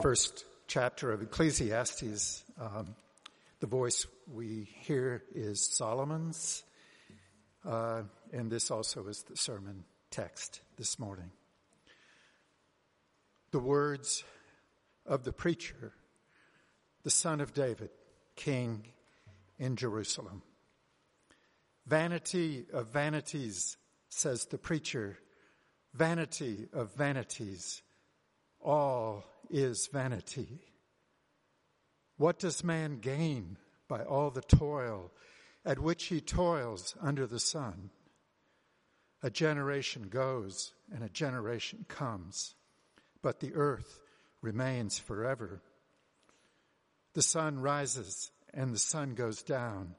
first chapter of Ecclesiastes, um, the voice we hear is Solomon's, uh, and this also is the sermon text this morning. The words of the preacher, the son of David, king in Jerusalem. Vanity of vanities, says the preacher, vanity of vanities, all is vanity. What does man gain by all the toil at which he toils under the sun? A generation goes and a generation comes, but the earth remains forever. The sun rises and the sun goes down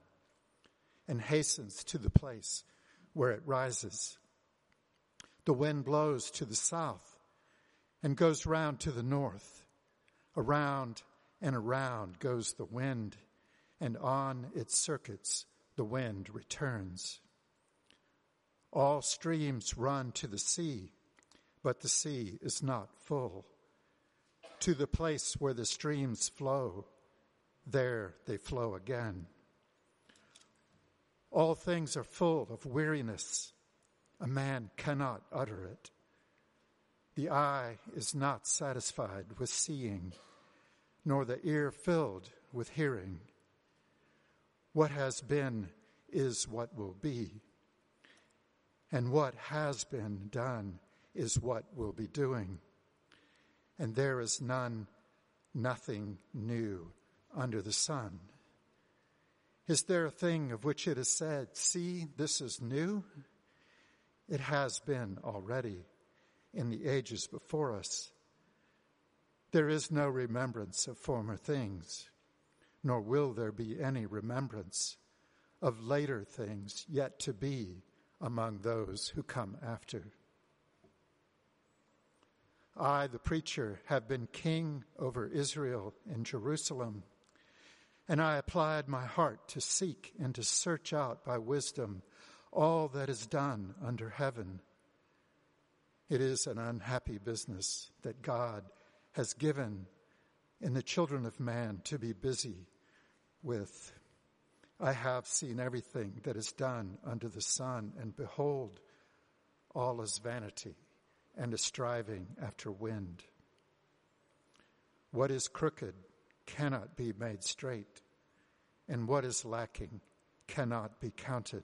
and hastens to the place where it rises. The wind blows to the south and goes round to the north. Around and around goes the wind, and on its circuits the wind returns. All streams run to the sea, but the sea is not full. To the place where the streams flow, there they flow again. All things are full of weariness. A man cannot utter it. The eye is not satisfied with seeing, nor the ear filled with hearing. What has been is what will be, and what has been done is what will be doing. And there is none, nothing new under the sun. Is there a thing of which it is said, See, this is new? It has been already in the ages before us. There is no remembrance of former things, nor will there be any remembrance of later things yet to be among those who come after. I, the preacher, have been king over Israel in Jerusalem, and I applied my heart to seek and to search out by wisdom all that is done under heaven. It is an unhappy business that God has given in the children of man to be busy with. I have seen everything that is done under the sun, and behold, all is vanity and a striving after wind. What is crooked cannot be made straight, and what is lacking cannot be counted.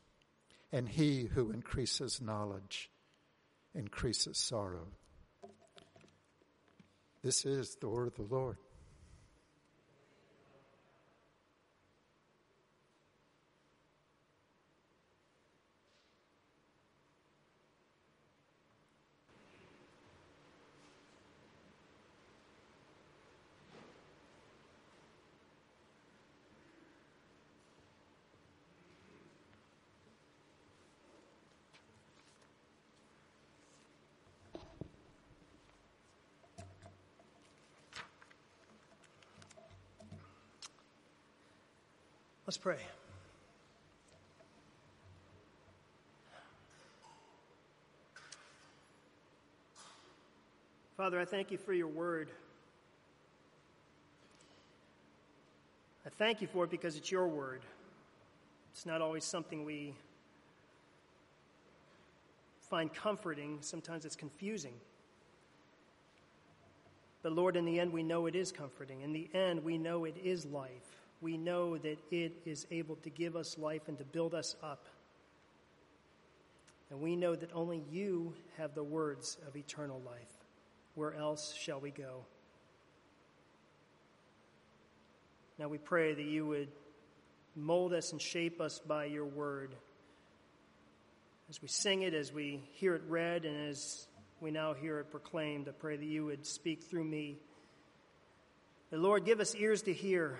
and he who increases knowledge increases sorrow. This is the word of the Lord. Let's pray. Father, I thank you for your word. I thank you for it because it's your word. It's not always something we find comforting, sometimes it's confusing. But Lord, in the end, we know it is comforting. In the end, we know it is life we know that it is able to give us life and to build us up. And we know that only you have the words of eternal life. Where else shall we go? Now we pray that you would mold us and shape us by your word. As we sing it, as we hear it read, and as we now hear it proclaimed. I pray that you would speak through me. The Lord, give us ears to hear.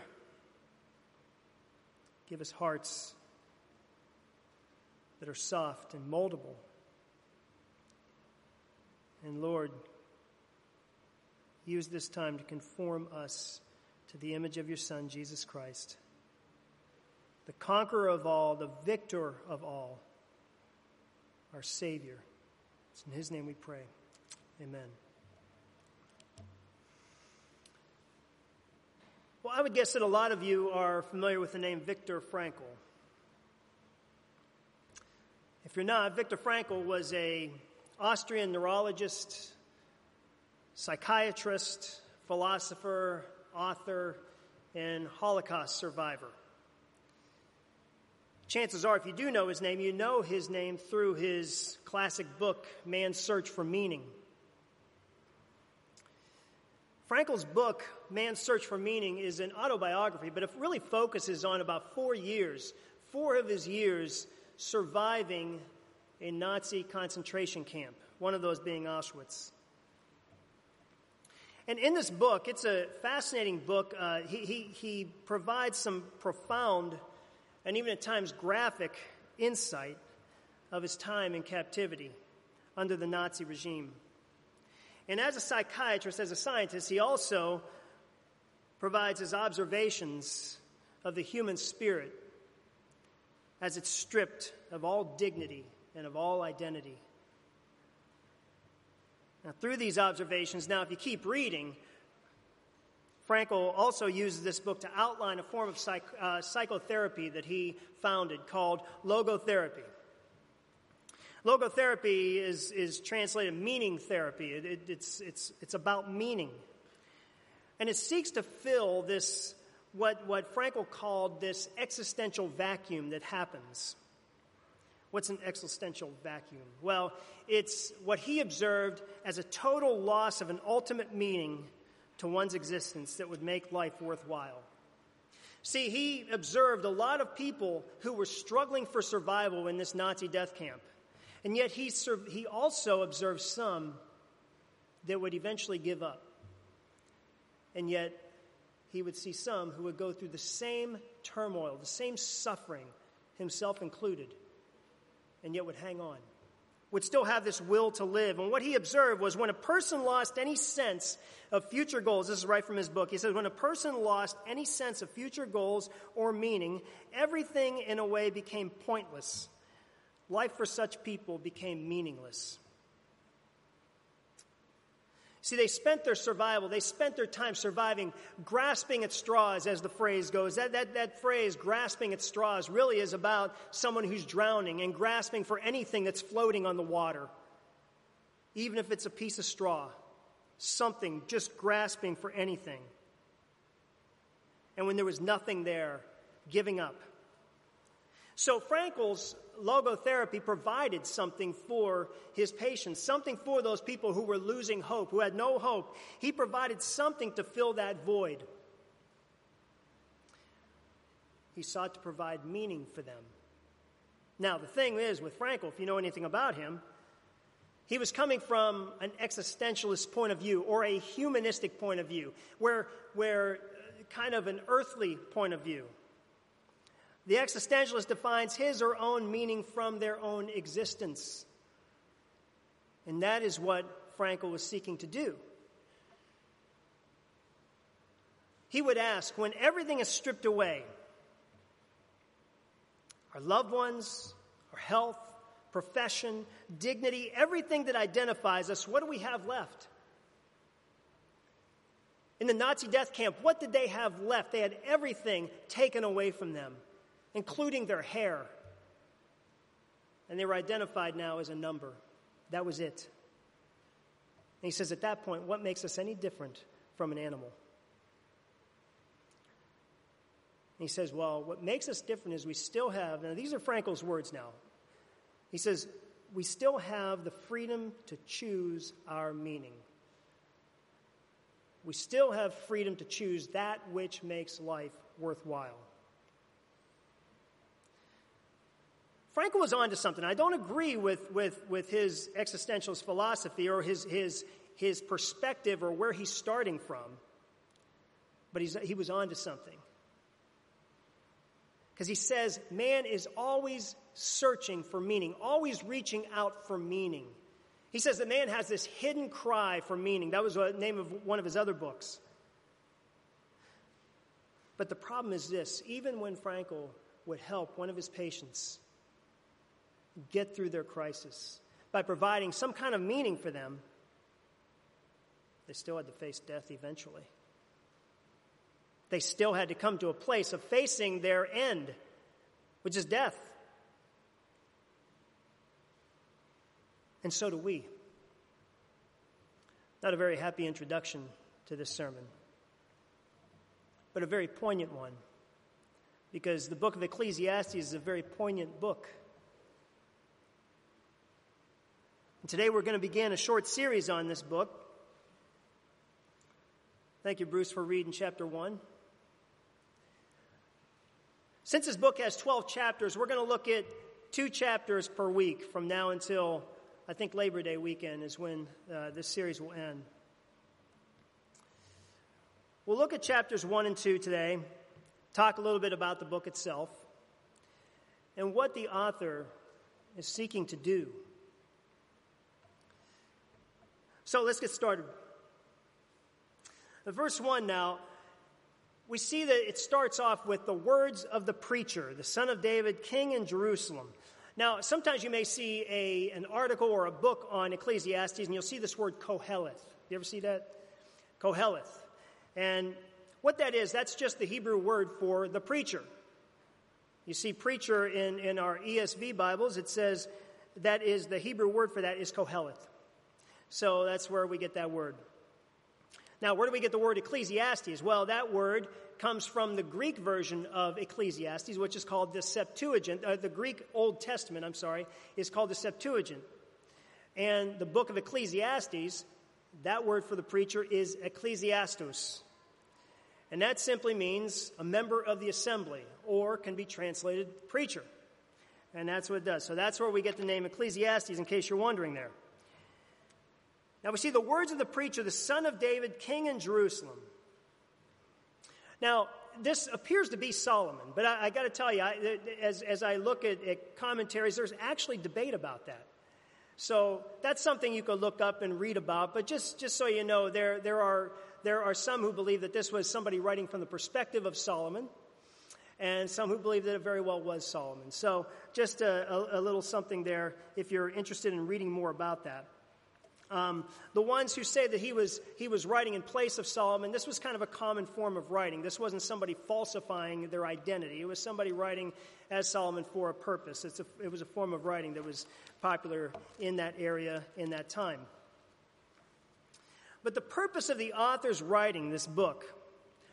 Give us hearts that are soft and moldable. And Lord, use this time to conform us to the image of your Son, Jesus Christ, the conqueror of all, the victor of all, our Savior. It's in His name we pray. Amen. Well, I would guess that a lot of you are familiar with the name Viktor Frankl. If you're not, Viktor Frankl was a Austrian neurologist, psychiatrist, philosopher, author, and Holocaust survivor. Chances are, if you do know his name, you know his name through his classic book, Man's Search for Meaning. Frankl's book, Man's Search for Meaning, is an autobiography, but it really focuses on about four years, four of his years surviving a Nazi concentration camp, one of those being Auschwitz. And in this book, it's a fascinating book. Uh, he, he, he provides some profound and even at times graphic insight of his time in captivity under the Nazi regime. And as a psychiatrist, as a scientist, he also provides his observations of the human spirit as it's stripped of all dignity and of all identity. Now, through these observations, now if you keep reading, Frankl also uses this book to outline a form of psych, uh, psychotherapy that he founded called logotherapy. Logotherapy is, is translated meaning therapy. It, it, it's, it's, it's about meaning. And it seeks to fill this, what, what Frankl called this existential vacuum that happens. What's an existential vacuum? Well, it's what he observed as a total loss of an ultimate meaning to one's existence that would make life worthwhile. See, he observed a lot of people who were struggling for survival in this Nazi death camp. And yet he, he also observed some that would eventually give up. And yet he would see some who would go through the same turmoil, the same suffering, himself included, and yet would hang on, would still have this will to live. And what he observed was when a person lost any sense of future goals, this is right from his book, he says, when a person lost any sense of future goals or meaning, everything in a way became pointless life for such people became meaningless. See, they spent their survival, they spent their time surviving, grasping at straws, as the phrase goes. That, that, that phrase, grasping at straws, really is about someone who's drowning and grasping for anything that's floating on the water, even if it's a piece of straw, something, just grasping for anything. And when there was nothing there, giving up. So Frankl's logotherapy provided something for his patients, something for those people who were losing hope, who had no hope. He provided something to fill that void. He sought to provide meaning for them. Now, the thing is with Frankl, if you know anything about him, he was coming from an existentialist point of view or a humanistic point of view, where, where uh, kind of an earthly point of view. The existentialist defines his or own meaning from their own existence. And that is what Frankl was seeking to do. He would ask when everything is stripped away our loved ones, our health, profession, dignity, everything that identifies us, what do we have left? In the Nazi death camp, what did they have left? They had everything taken away from them including their hair. And they were identified now as a number. That was it. And he says, at that point, what makes us any different from an animal? And he says, well, what makes us different is we still have, now these are Frankl's words now. He says, we still have the freedom to choose our meaning. We still have freedom to choose that which makes life worthwhile. Frankl was onto something. I don't agree with, with, with his existentialist philosophy or his, his, his perspective or where he's starting from, but he's, he was onto something. Because he says man is always searching for meaning, always reaching out for meaning. He says that man has this hidden cry for meaning. That was the name of one of his other books. But the problem is this even when Frankl would help one of his patients get through their crisis by providing some kind of meaning for them, they still had to face death eventually. They still had to come to a place of facing their end, which is death. And so do we. Not a very happy introduction to this sermon, but a very poignant one, because the book of Ecclesiastes is a very poignant book. And today we're going to begin a short series on this book. Thank you, Bruce, for reading chapter 1. Since this book has 12 chapters, we're going to look at two chapters per week from now until I think Labor Day weekend is when uh, this series will end. We'll look at chapters 1 and 2 today, talk a little bit about the book itself, and what the author is seeking to do. So let's get started. The verse 1 now we see that it starts off with the words of the preacher, the son of David, king in Jerusalem. Now, sometimes you may see a, an article or a book on Ecclesiastes, and you'll see this word Koheleth. You ever see that? Koheleth. And what that is, that's just the Hebrew word for the preacher. You see, preacher in, in our ESV Bibles, it says that is the Hebrew word for that is Koheleth. So that's where we get that word. Now, where do we get the word Ecclesiastes? Well, that word comes from the Greek version of Ecclesiastes, which is called the Septuagint. Uh, the Greek Old Testament, I'm sorry, is called the Septuagint. And the book of Ecclesiastes, that word for the preacher is ecclesiastos. And that simply means a member of the assembly, or can be translated preacher. And that's what it does. So that's where we get the name Ecclesiastes, in case you're wondering there. Now we see the words of the preacher, the son of David, king in Jerusalem. Now, this appears to be Solomon, but I, I got to tell you, I, as, as I look at, at commentaries, there's actually debate about that. So that's something you could look up and read about. But just, just so you know, there, there, are, there are some who believe that this was somebody writing from the perspective of Solomon, and some who believe that it very well was Solomon. So just a, a, a little something there if you're interested in reading more about that. Um, the ones who say that he was, he was writing in place of Solomon, this was kind of a common form of writing. This wasn't somebody falsifying their identity. It was somebody writing as Solomon for a purpose. A, it was a form of writing that was popular in that area in that time. But the purpose of the author's writing this book,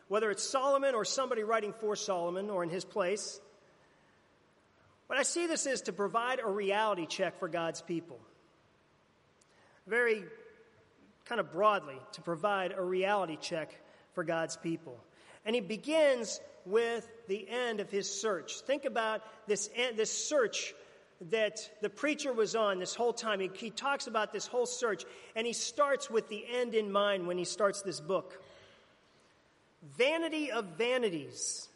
whether it's Solomon or somebody writing for Solomon or in his place, what I see this is to provide a reality check for God's people very kind of broadly to provide a reality check for God's people. And he begins with the end of his search. Think about this, this search that the preacher was on this whole time. He, he talks about this whole search, and he starts with the end in mind when he starts this book. Vanity of vanities,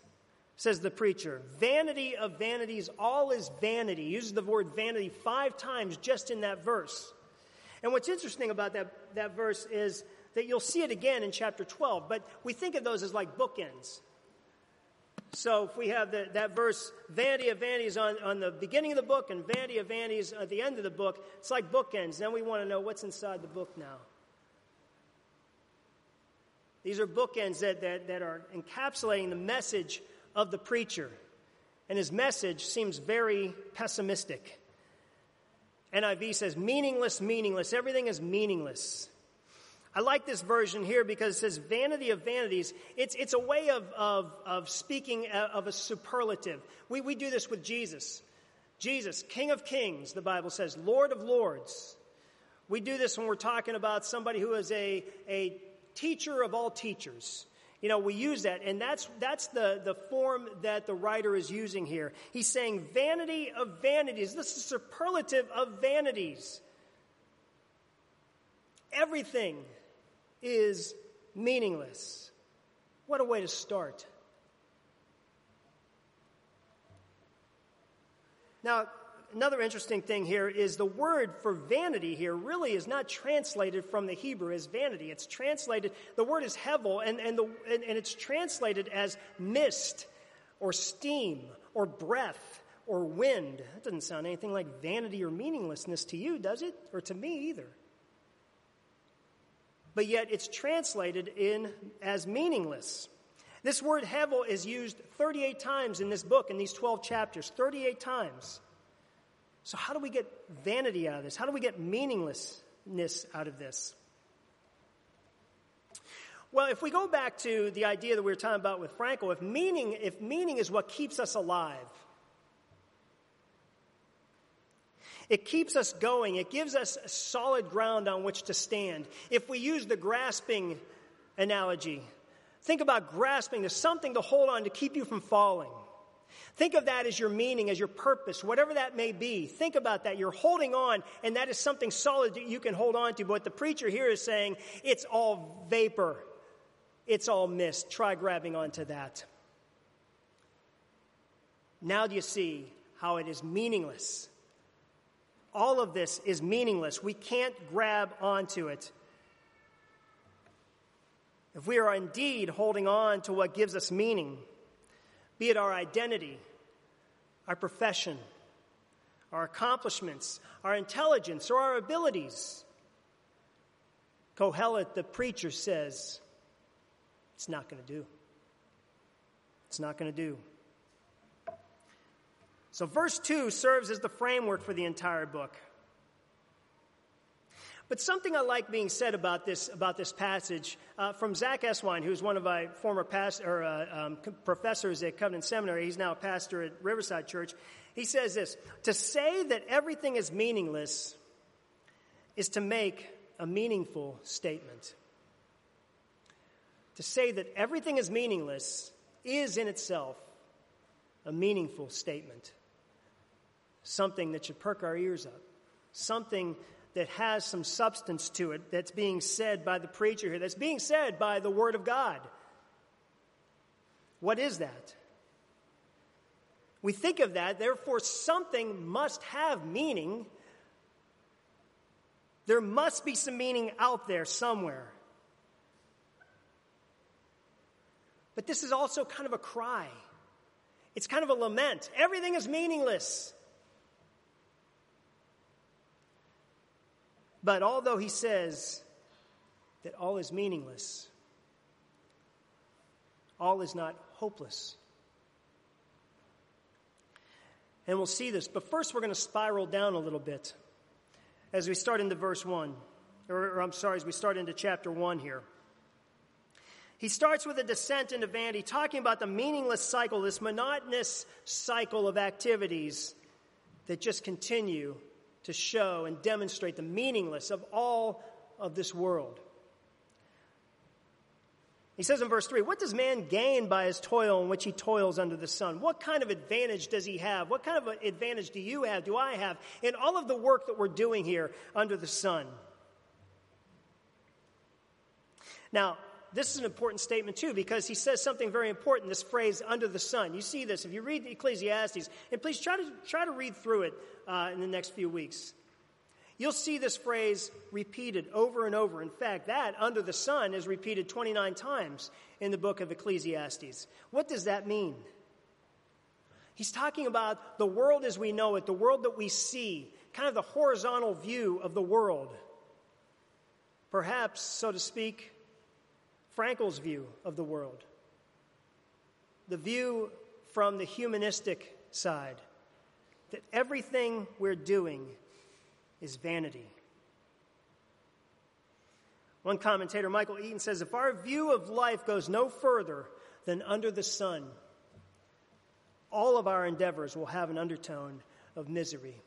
says the preacher. Vanity of vanities, all is vanity. He uses the word vanity five times just in that verse. And what's interesting about that, that verse is that you'll see it again in chapter 12, but we think of those as like bookends. So if we have the, that verse, vanity of vanities on, on the beginning of the book and vanity of vanities at the end of the book, it's like bookends. Then we want to know what's inside the book now. These are bookends that, that, that are encapsulating the message of the preacher. And his message seems very pessimistic. NIV says, meaningless, meaningless. Everything is meaningless. I like this version here because it says vanity of vanities. It's, it's a way of, of, of speaking uh, of a superlative. We, we do this with Jesus. Jesus, King of Kings, the Bible says, Lord of Lords. We do this when we're talking about somebody who is a, a teacher of all teachers. You know, we use that, and that's, that's the, the form that the writer is using here. He's saying vanity of vanities. This is superlative of vanities. Everything is meaningless. What a way to start. Now, another interesting thing here is the word for vanity here really is not translated from the Hebrew as vanity. It's translated, the word is hevel, and, and, the, and, and it's translated as mist or steam or breath or wind. That doesn't sound anything like vanity or meaninglessness to you, does it? Or to me either. But yet it's translated in as meaningless. This word hevel is used 38 times in this book, in these 12 chapters, 38 times. So, how do we get vanity out of this? How do we get meaninglessness out of this? Well, if we go back to the idea that we were talking about with Frankl, if meaning, if meaning is what keeps us alive, it keeps us going, it gives us solid ground on which to stand. If we use the grasping analogy, Think about grasping to something to hold on to keep you from falling. Think of that as your meaning, as your purpose, whatever that may be. Think about that. You're holding on, and that is something solid that you can hold on to. But what the preacher here is saying, it's all vapor, it's all mist. Try grabbing onto that. Now, do you see how it is meaningless? All of this is meaningless. We can't grab onto it if we are indeed holding on to what gives us meaning, be it our identity, our profession, our accomplishments, our intelligence, or our abilities, Kohelet, the preacher, says it's not going to do. It's not going to do. So, verse 2 serves as the framework for the entire book. But something I like being said about this, about this passage uh, from Zach Eswine, who's one of my former past, or, uh, um, professors at Covenant Seminary. He's now a pastor at Riverside Church. He says this To say that everything is meaningless is to make a meaningful statement. To say that everything is meaningless is in itself a meaningful statement. Something that should perk our ears up. Something that has some substance to it that's being said by the preacher here, that's being said by the Word of God. What is that? We think of that, therefore, something must have meaning. There must be some meaning out there somewhere. But this is also kind of a cry. It's kind of a lament. Everything is meaningless. But although he says that all is meaningless, all is not hopeless. And we'll see this. But first, we're going to spiral down a little bit as we start into verse 1. Or, or, I'm sorry, as we start into chapter 1 here. He starts with a descent into vanity, talking about the meaningless cycle, this monotonous cycle of activities that just continue to show and demonstrate the meaningless of all of this world. He says in verse 3 What does man gain by his toil in which he toils under the sun? What kind of advantage does he have? What kind of advantage do you have, do I have, in all of the work that we're doing here under the sun? Now, this is an important statement too because he says something very important this phrase under the sun. You see this. If you read ecclesiastes and please try to try to read through it uh, in the next few weeks you'll see this phrase repeated over and over. In fact that under the sun is repeated 29 times in the book of ecclesiastes. What does that mean? He's talking about the world as we know it the world that we see kind of the horizontal view of the world. Perhaps so to speak Frankl's view of the world, the view from the humanistic side, that everything we're doing is vanity. One commentator, Michael Eaton, says if our view of life goes no further than under the sun, all of our endeavors will have an undertone of misery.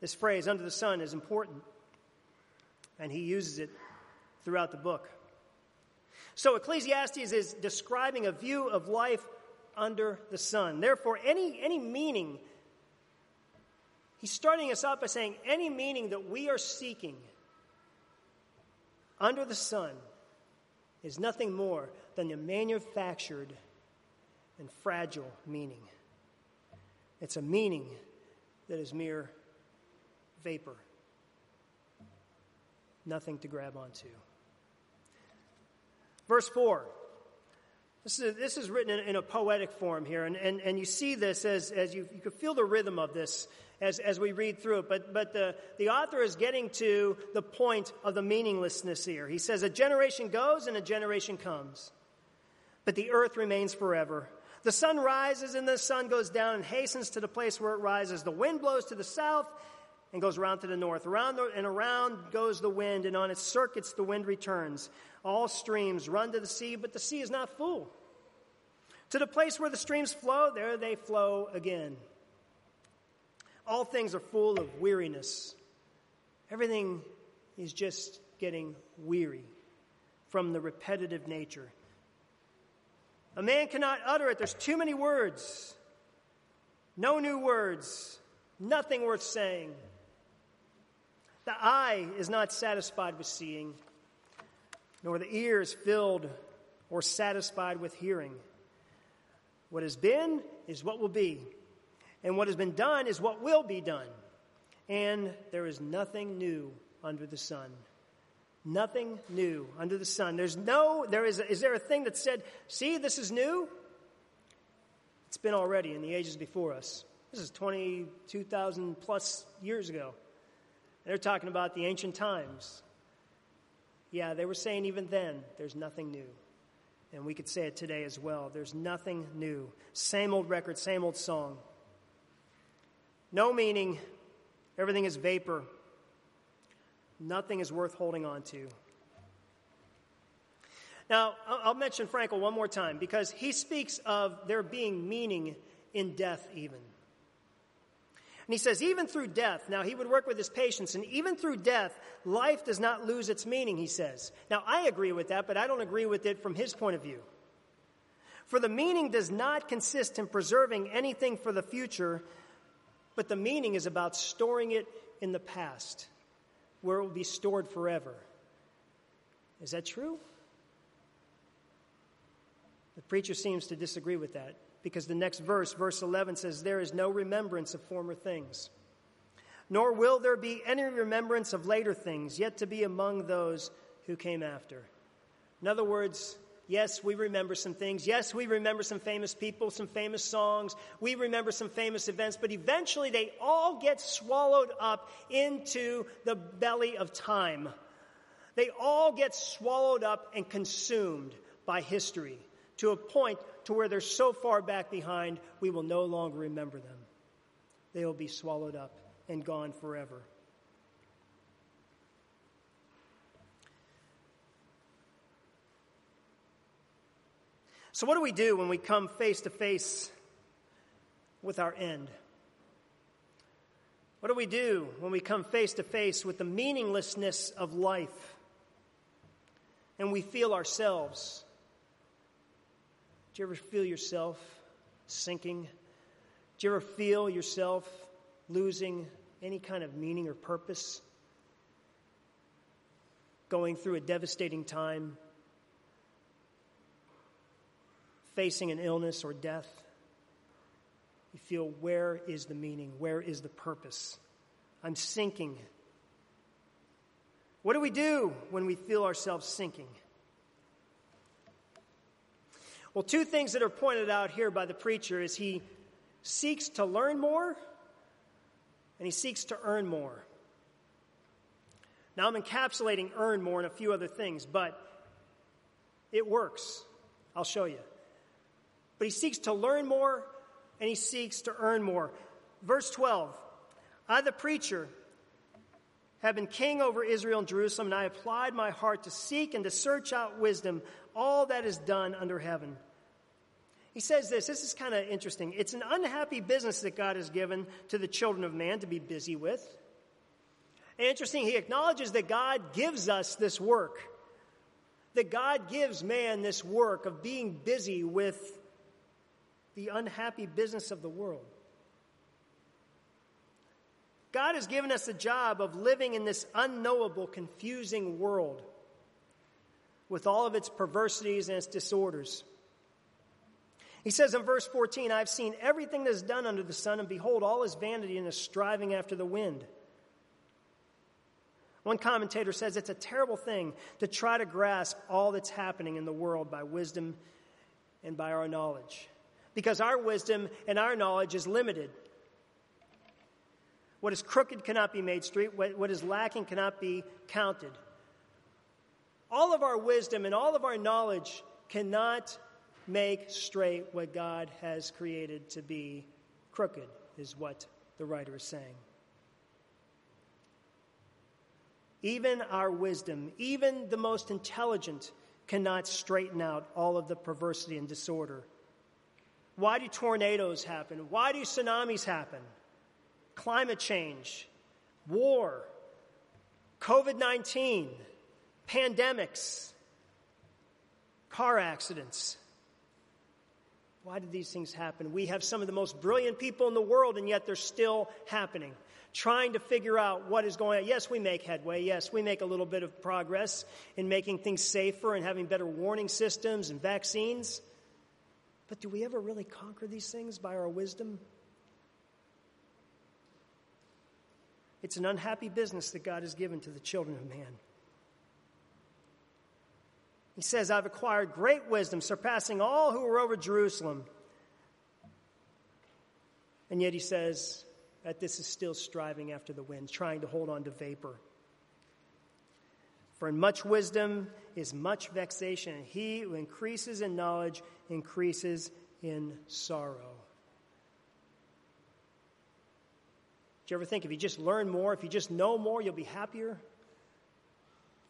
This phrase, under the sun, is important, and he uses it throughout the book. So Ecclesiastes is describing a view of life under the sun. Therefore, any, any meaning, he's starting us off by saying any meaning that we are seeking under the sun is nothing more than a manufactured and fragile meaning. It's a meaning that is mere vapor, nothing to grab onto. Verse 4. This is, this is written in, in a poetic form here, and, and, and you see this as, as you, you can feel the rhythm of this as, as we read through it. But, but the, the author is getting to the point of the meaninglessness here. He says, A generation goes and a generation comes, but the earth remains forever. The sun rises and the sun goes down and hastens to the place where it rises. The wind blows to the south and goes around to the north. Around and around goes the wind, and on its circuits the wind returns. All streams run to the sea, but the sea is not full. To the place where the streams flow, there they flow again. All things are full of weariness. Everything is just getting weary from the repetitive nature. A man cannot utter it. There's too many words. No new words. Nothing worth saying. The eye is not satisfied with seeing, nor the ear is filled or satisfied with hearing. What has been is what will be, and what has been done is what will be done. And there is nothing new under the sun. Nothing new under the sun. There's no, there is, is there a thing that said, see, this is new? It's been already in the ages before us. This is 22,000 plus years ago. They're talking about the ancient times. Yeah, they were saying even then, there's nothing new. And we could say it today as well. There's nothing new. Same old record, same old song. No meaning. Everything is vapor. Nothing is worth holding on to. Now, I'll mention Frankl one more time because he speaks of there being meaning in death, even. And he says, even through death, now he would work with his patients, and even through death, life does not lose its meaning, he says. Now, I agree with that, but I don't agree with it from his point of view. For the meaning does not consist in preserving anything for the future, but the meaning is about storing it in the past, where it will be stored forever. Is that true? The preacher seems to disagree with that because the next verse, verse 11, says, There is no remembrance of former things, nor will there be any remembrance of later things, yet to be among those who came after. In other words, yes, we remember some things. Yes, we remember some famous people, some famous songs. We remember some famous events, but eventually they all get swallowed up into the belly of time. They all get swallowed up and consumed by history to a point to where they're so far back behind, we will no longer remember them. They will be swallowed up and gone forever. So, what do we do when we come face to face with our end? What do we do when we come face to face with the meaninglessness of life and we feel ourselves do you ever feel yourself sinking? Do you ever feel yourself losing any kind of meaning or purpose? Going through a devastating time? Facing an illness or death? You feel, where is the meaning? Where is the purpose? I'm sinking. What do we do when we feel ourselves sinking? Well, two things that are pointed out here by the preacher is he seeks to learn more and he seeks to earn more. Now, I'm encapsulating earn more and a few other things, but it works. I'll show you. But he seeks to learn more and he seeks to earn more. Verse 12 I, the preacher, have been king over Israel and Jerusalem, and I applied my heart to seek and to search out wisdom, all that is done under heaven. He says this, this is kind of interesting. It's an unhappy business that God has given to the children of man to be busy with. And interesting, he acknowledges that God gives us this work. that God gives man this work of being busy with the unhappy business of the world. God has given us the job of living in this unknowable, confusing world with all of its perversities and its disorders. He says in verse 14, I've seen everything that is done under the sun, and behold, all is vanity and is striving after the wind. One commentator says it's a terrible thing to try to grasp all that's happening in the world by wisdom and by our knowledge, because our wisdom and our knowledge is limited. What is crooked cannot be made straight, what is lacking cannot be counted. All of our wisdom and all of our knowledge cannot make straight what God has created to be crooked, is what the writer is saying. Even our wisdom, even the most intelligent, cannot straighten out all of the perversity and disorder. Why do tornadoes happen? Why do tsunamis happen? Climate change, war, COVID 19, pandemics, car accidents. Why did these things happen? We have some of the most brilliant people in the world, and yet they're still happening. Trying to figure out what is going on. Yes, we make headway. Yes, we make a little bit of progress in making things safer and having better warning systems and vaccines. But do we ever really conquer these things by our wisdom? It's an unhappy business that God has given to the children of man. He says, I've acquired great wisdom, surpassing all who were over Jerusalem. And yet he says that this is still striving after the wind, trying to hold on to vapor. For in much wisdom is much vexation, and he who increases in knowledge increases in sorrow. Do you ever think if you just learn more, if you just know more, you'll be happier?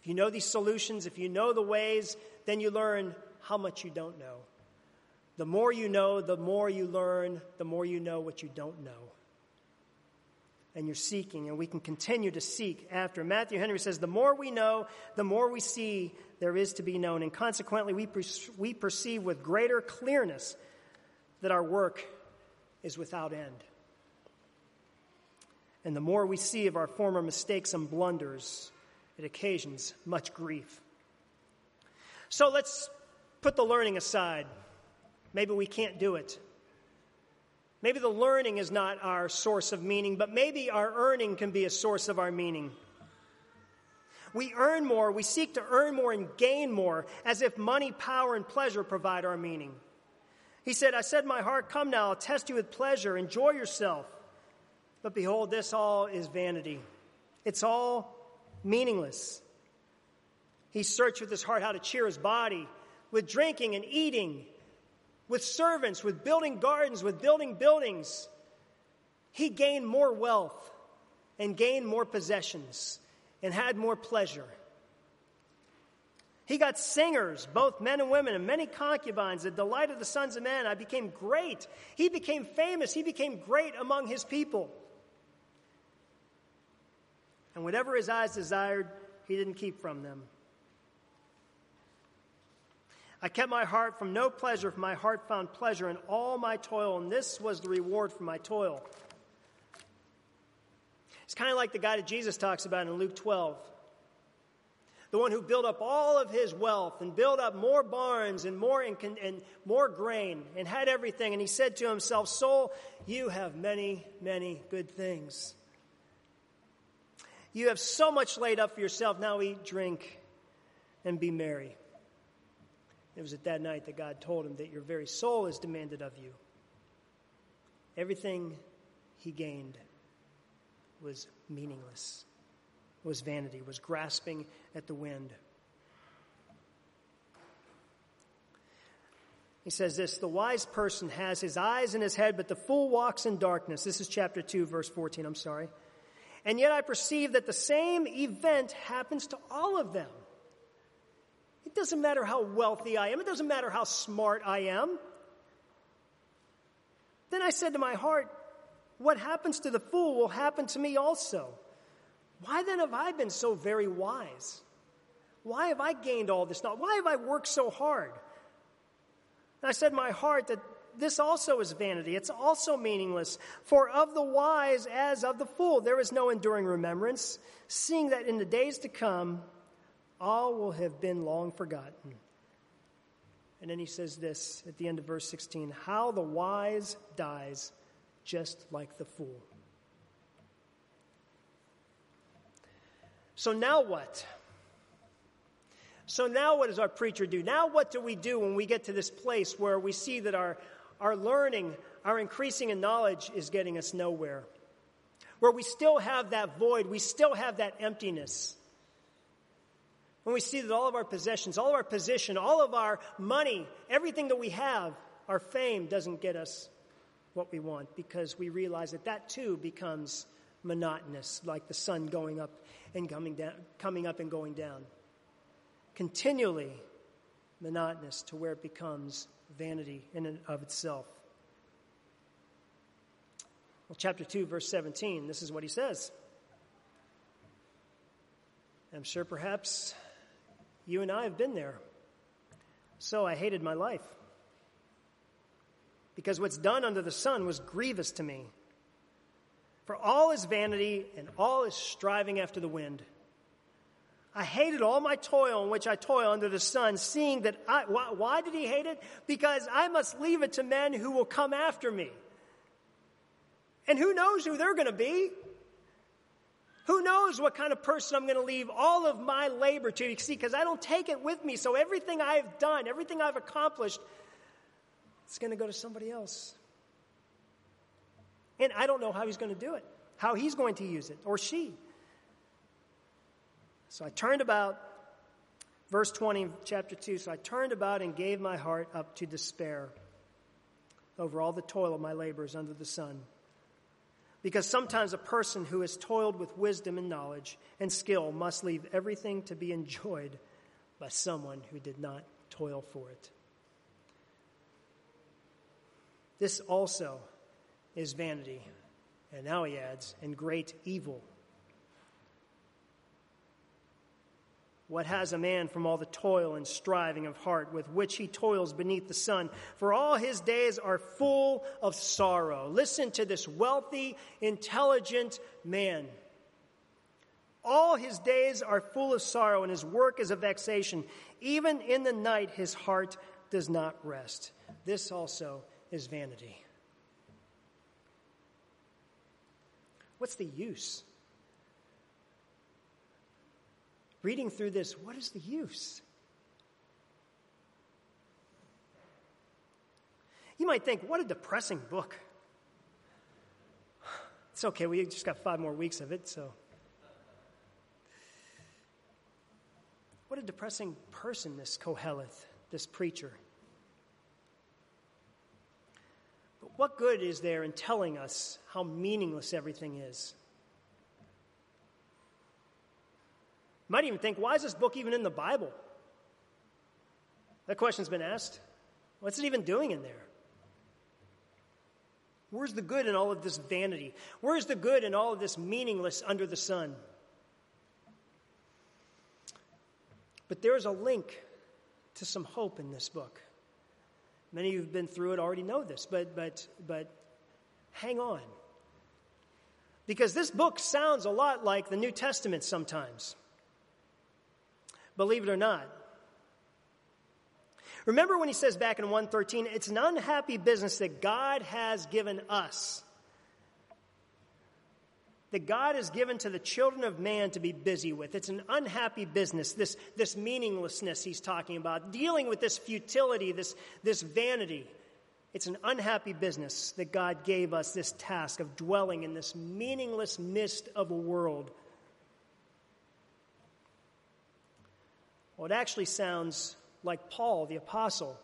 If you know these solutions, if you know the ways, then you learn how much you don't know. The more you know, the more you learn, the more you know what you don't know. And you're seeking, and we can continue to seek after. Matthew Henry says, The more we know, the more we see there is to be known. And consequently, we, per- we perceive with greater clearness that our work is without end. And the more we see of our former mistakes and blunders, it occasions much grief. So let's put the learning aside. Maybe we can't do it. Maybe the learning is not our source of meaning, but maybe our earning can be a source of our meaning. We earn more, we seek to earn more and gain more, as if money, power, and pleasure provide our meaning. He said, I said, My heart, come now, I'll test you with pleasure, enjoy yourself. But behold, this all is vanity. It's all meaningless. He searched with his heart how to cheer his body with drinking and eating, with servants, with building gardens, with building buildings. He gained more wealth and gained more possessions and had more pleasure. He got singers, both men and women, and many concubines, the delight of the sons of men. I became great. He became famous. He became great among his people. And whatever his eyes desired, he didn't keep from them. I kept my heart from no pleasure, for my heart found pleasure in all my toil, and this was the reward for my toil. It's kind of like the guy that Jesus talks about in Luke 12. The one who built up all of his wealth and built up more barns and more, and, and more grain and had everything. And he said to himself, Soul, you have many, many good things. You have so much laid up for yourself. Now eat, drink, and be merry. It was at that night that God told him that your very soul is demanded of you. Everything he gained was meaningless, was vanity, was grasping at the wind. He says this The wise person has his eyes in his head, but the fool walks in darkness. This is chapter 2, verse 14. I'm sorry. And yet I perceive that the same event happens to all of them. It doesn't matter how wealthy I am, it doesn't matter how smart I am. Then I said to my heart, What happens to the fool will happen to me also. Why then have I been so very wise? Why have I gained all this knowledge? Why have I worked so hard? And I said in my heart that this also is vanity. It's also meaningless. For of the wise as of the fool, there is no enduring remembrance, seeing that in the days to come, all will have been long forgotten. And then he says this at the end of verse 16 How the wise dies just like the fool. So now what? So now what does our preacher do? Now what do we do when we get to this place where we see that our, our learning, our increasing in knowledge is getting us nowhere? Where we still have that void, we still have that emptiness. When we see that all of our possessions, all of our position, all of our money, everything that we have, our fame doesn't get us what we want because we realize that that too becomes monotonous, like the sun going up and coming down, coming up and going down. Continually monotonous to where it becomes vanity in and of itself. Well, chapter 2, verse 17, this is what he says. I'm sure perhaps you and I have been there. So I hated my life. Because what's done under the sun was grievous to me. For all is vanity and all is striving after the wind. I hated all my toil in which I toil under the sun, seeing that I, why, why did he hate it? Because I must leave it to men who will come after me. And who knows who they're going to be? Who knows what kind of person I'm going to leave all of my labor to? See, because I don't take it with me. So everything I've done, everything I've accomplished, it's going to go to somebody else. And I don't know how he's going to do it, how he's going to use it, or she. So I turned about, verse 20, chapter 2. So I turned about and gave my heart up to despair over all the toil of my labors under the sun. Because sometimes a person who has toiled with wisdom and knowledge and skill must leave everything to be enjoyed by someone who did not toil for it. This also is vanity. And now he adds, and great evil. What has a man from all the toil and striving of heart with which he toils beneath the sun? For all his days are full of sorrow. Listen to this wealthy, intelligent man. All his days are full of sorrow, and his work is a vexation. Even in the night, his heart does not rest. This also is vanity. What's the use? Reading through this, what is the use? You might think, what a depressing book. It's okay, we just got five more weeks of it, so. What a depressing person, this Koheleth, this preacher. But what good is there in telling us how meaningless everything is? You might even think, why is this book even in the Bible? That question's been asked. What's it even doing in there? Where's the good in all of this vanity? Where's the good in all of this meaningless under the sun? But there's a link to some hope in this book. Many of you who've been through it already know this, but, but, but hang on. Because this book sounds a lot like the New Testament sometimes. Believe it or not. Remember when he says back in 113, it's an unhappy business that God has given us that God has given to the children of man to be busy with. It's an unhappy business, this, this meaninglessness he's talking about, dealing with this futility, this, this vanity. It's an unhappy business that God gave us this task of dwelling in this meaningless mist of a world. Well, it actually sounds like Paul, the apostle,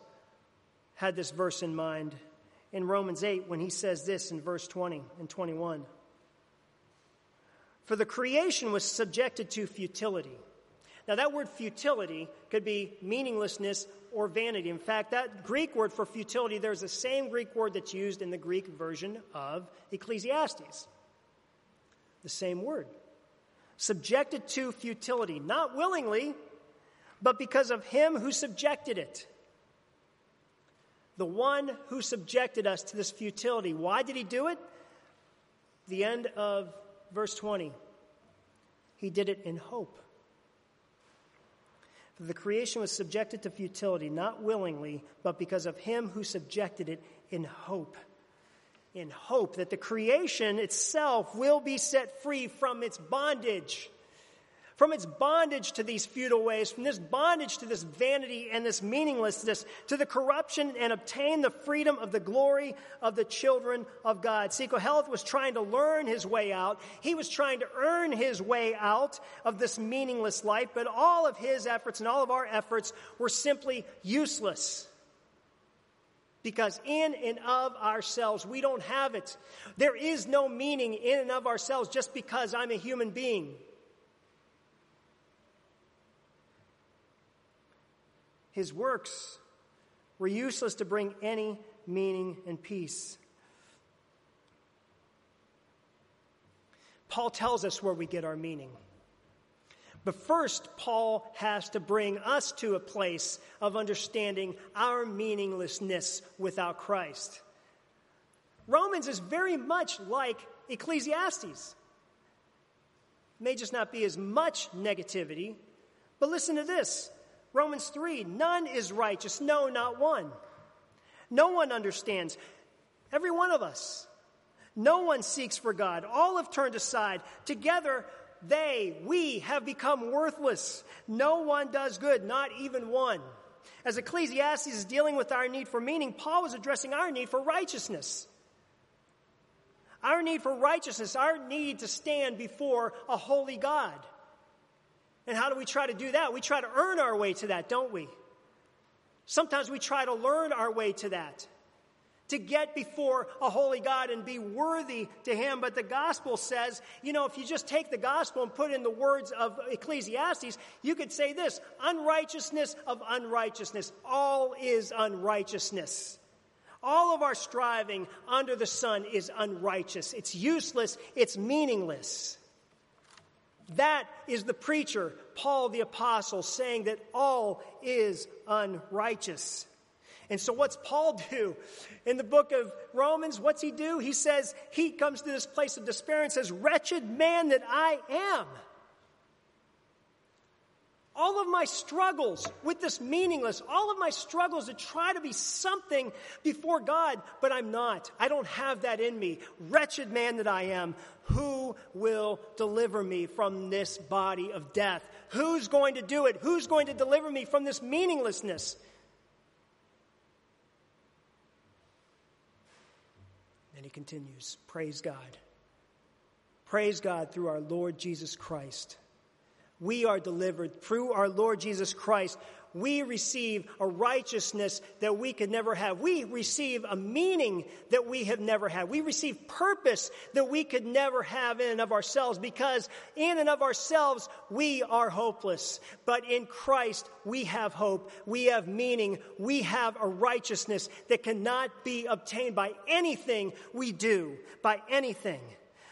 had this verse in mind in Romans 8 when he says this in verse 20 and 21. For the creation was subjected to futility. Now, that word futility could be meaninglessness or vanity. In fact, that Greek word for futility, there's the same Greek word that's used in the Greek version of Ecclesiastes. The same word. Subjected to futility, not willingly, but because of him who subjected it. The one who subjected us to this futility. Why did he do it? The end of verse 20. He did it in hope. For the creation was subjected to futility, not willingly, but because of him who subjected it in hope. In hope that the creation itself will be set free from its bondage from its bondage to these futile ways, from this bondage to this vanity and this meaninglessness, to the corruption and obtain the freedom of the glory of the children of God. See, Koheleth was trying to learn his way out. He was trying to earn his way out of this meaningless life, but all of his efforts and all of our efforts were simply useless. Because in and of ourselves, we don't have it. There is no meaning in and of ourselves just because I'm a human being. His works were useless to bring any meaning and peace. Paul tells us where we get our meaning. But first, Paul has to bring us to a place of understanding our meaninglessness without Christ. Romans is very much like Ecclesiastes. May just not be as much negativity, but listen to this. Romans 3 None is righteous, no, not one. No one understands. Every one of us. No one seeks for God. All have turned aside. Together, they, we, have become worthless. No one does good, not even one. As Ecclesiastes is dealing with our need for meaning, Paul was addressing our need for righteousness. Our need for righteousness, our need to stand before a holy God. And how do we try to do that? We try to earn our way to that, don't we? Sometimes we try to learn our way to that, to get before a holy God and be worthy to Him. But the gospel says, you know, if you just take the gospel and put in the words of Ecclesiastes, you could say this unrighteousness of unrighteousness. All is unrighteousness. All of our striving under the sun is unrighteous. It's useless. It's meaningless. That is the preacher, Paul the Apostle, saying that all is unrighteous. And so, what's Paul do? In the book of Romans, what's he do? He says, he comes to this place of despair and says, Wretched man that I am all of my struggles with this meaningless, all of my struggles to try to be something before God, but I'm not. I don't have that in me. Wretched man that I am, who will deliver me from this body of death? Who's going to do it? Who's going to deliver me from this meaninglessness? Then he continues Praise God. Praise God through our Lord Jesus Christ we are delivered through our Lord Jesus Christ. We receive a righteousness that we could never have. We receive a meaning that we have never had. We receive purpose that we could never have in and of ourselves because in and of ourselves we are hopeless. But in Christ we have hope. We have meaning. We have a righteousness that cannot be obtained by anything we do, by anything.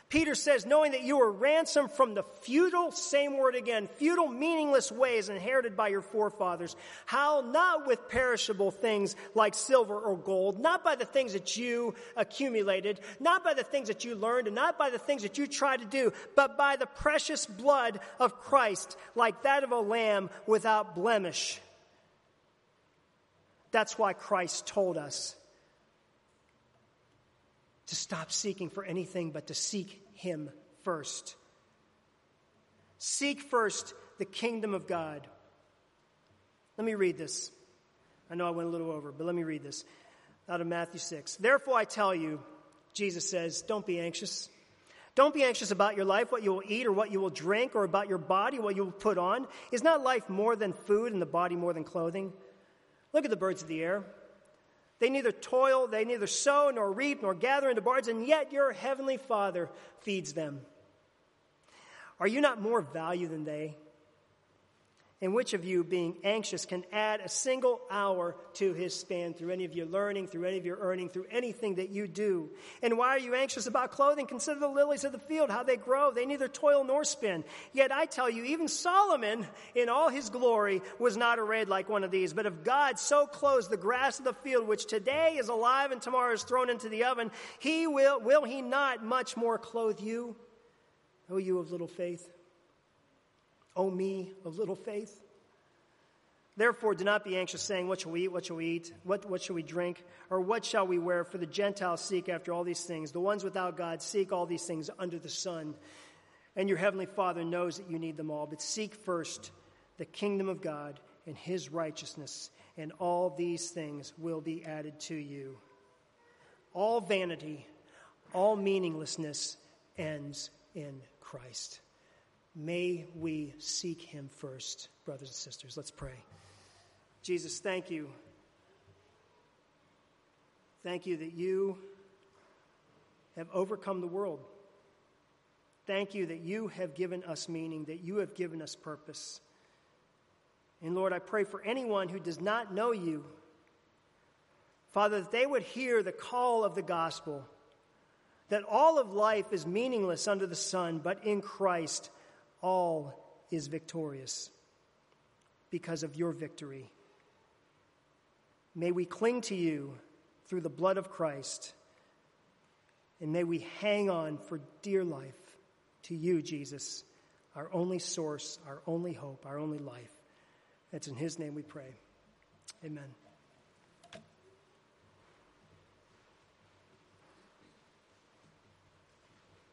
Peter says, knowing that you were ransomed from the futile, same word again, futile, meaningless ways inherited by your forefathers. How not with perishable things like silver or gold, not by the things that you accumulated, not by the things that you learned, and not by the things that you tried to do, but by the precious blood of Christ, like that of a lamb without blemish. That's why Christ told us to stop seeking for anything but to seek Him first. Seek first the kingdom of God. Let me read this. I know I went a little over, but let me read this out of Matthew 6. Therefore, I tell you, Jesus says, don't be anxious. Don't be anxious about your life, what you will eat or what you will drink, or about your body, what you will put on. Is not life more than food and the body more than clothing? Look at the birds of the air. They neither toil, they neither sow, nor reap, nor gather into barns, and yet your heavenly Father feeds them. Are you not more value than they? And which of you, being anxious, can add a single hour to his span through any of your learning, through any of your earning, through anything that you do? And why are you anxious about clothing? Consider the lilies of the field, how they grow. They neither toil nor spin. Yet I tell you, even Solomon, in all his glory, was not arrayed like one of these. But if God so clothes the grass of the field, which today is alive and tomorrow is thrown into the oven, he will, will he not much more clothe you? O you of little faith? O me of little faith? Therefore, do not be anxious, saying, What shall we eat? What shall we eat? What, what shall we drink? Or what shall we wear? For the Gentiles seek after all these things. The ones without God seek all these things under the sun. And your heavenly Father knows that you need them all. But seek first the kingdom of God and his righteousness, and all these things will be added to you. All vanity, all meaninglessness ends in Christ. May we seek him first, brothers and sisters. Let's pray. Jesus, thank you. Thank you that you have overcome the world. Thank you that you have given us meaning, that you have given us purpose. And Lord, I pray for anyone who does not know you, Father, that they would hear the call of the gospel, that all of life is meaningless under the sun, but in Christ, all is victorious because of your victory. May we cling to you through the blood of Christ, and may we hang on for dear life to you, Jesus, our only source, our only hope, our only life. That's in his name we pray. Amen.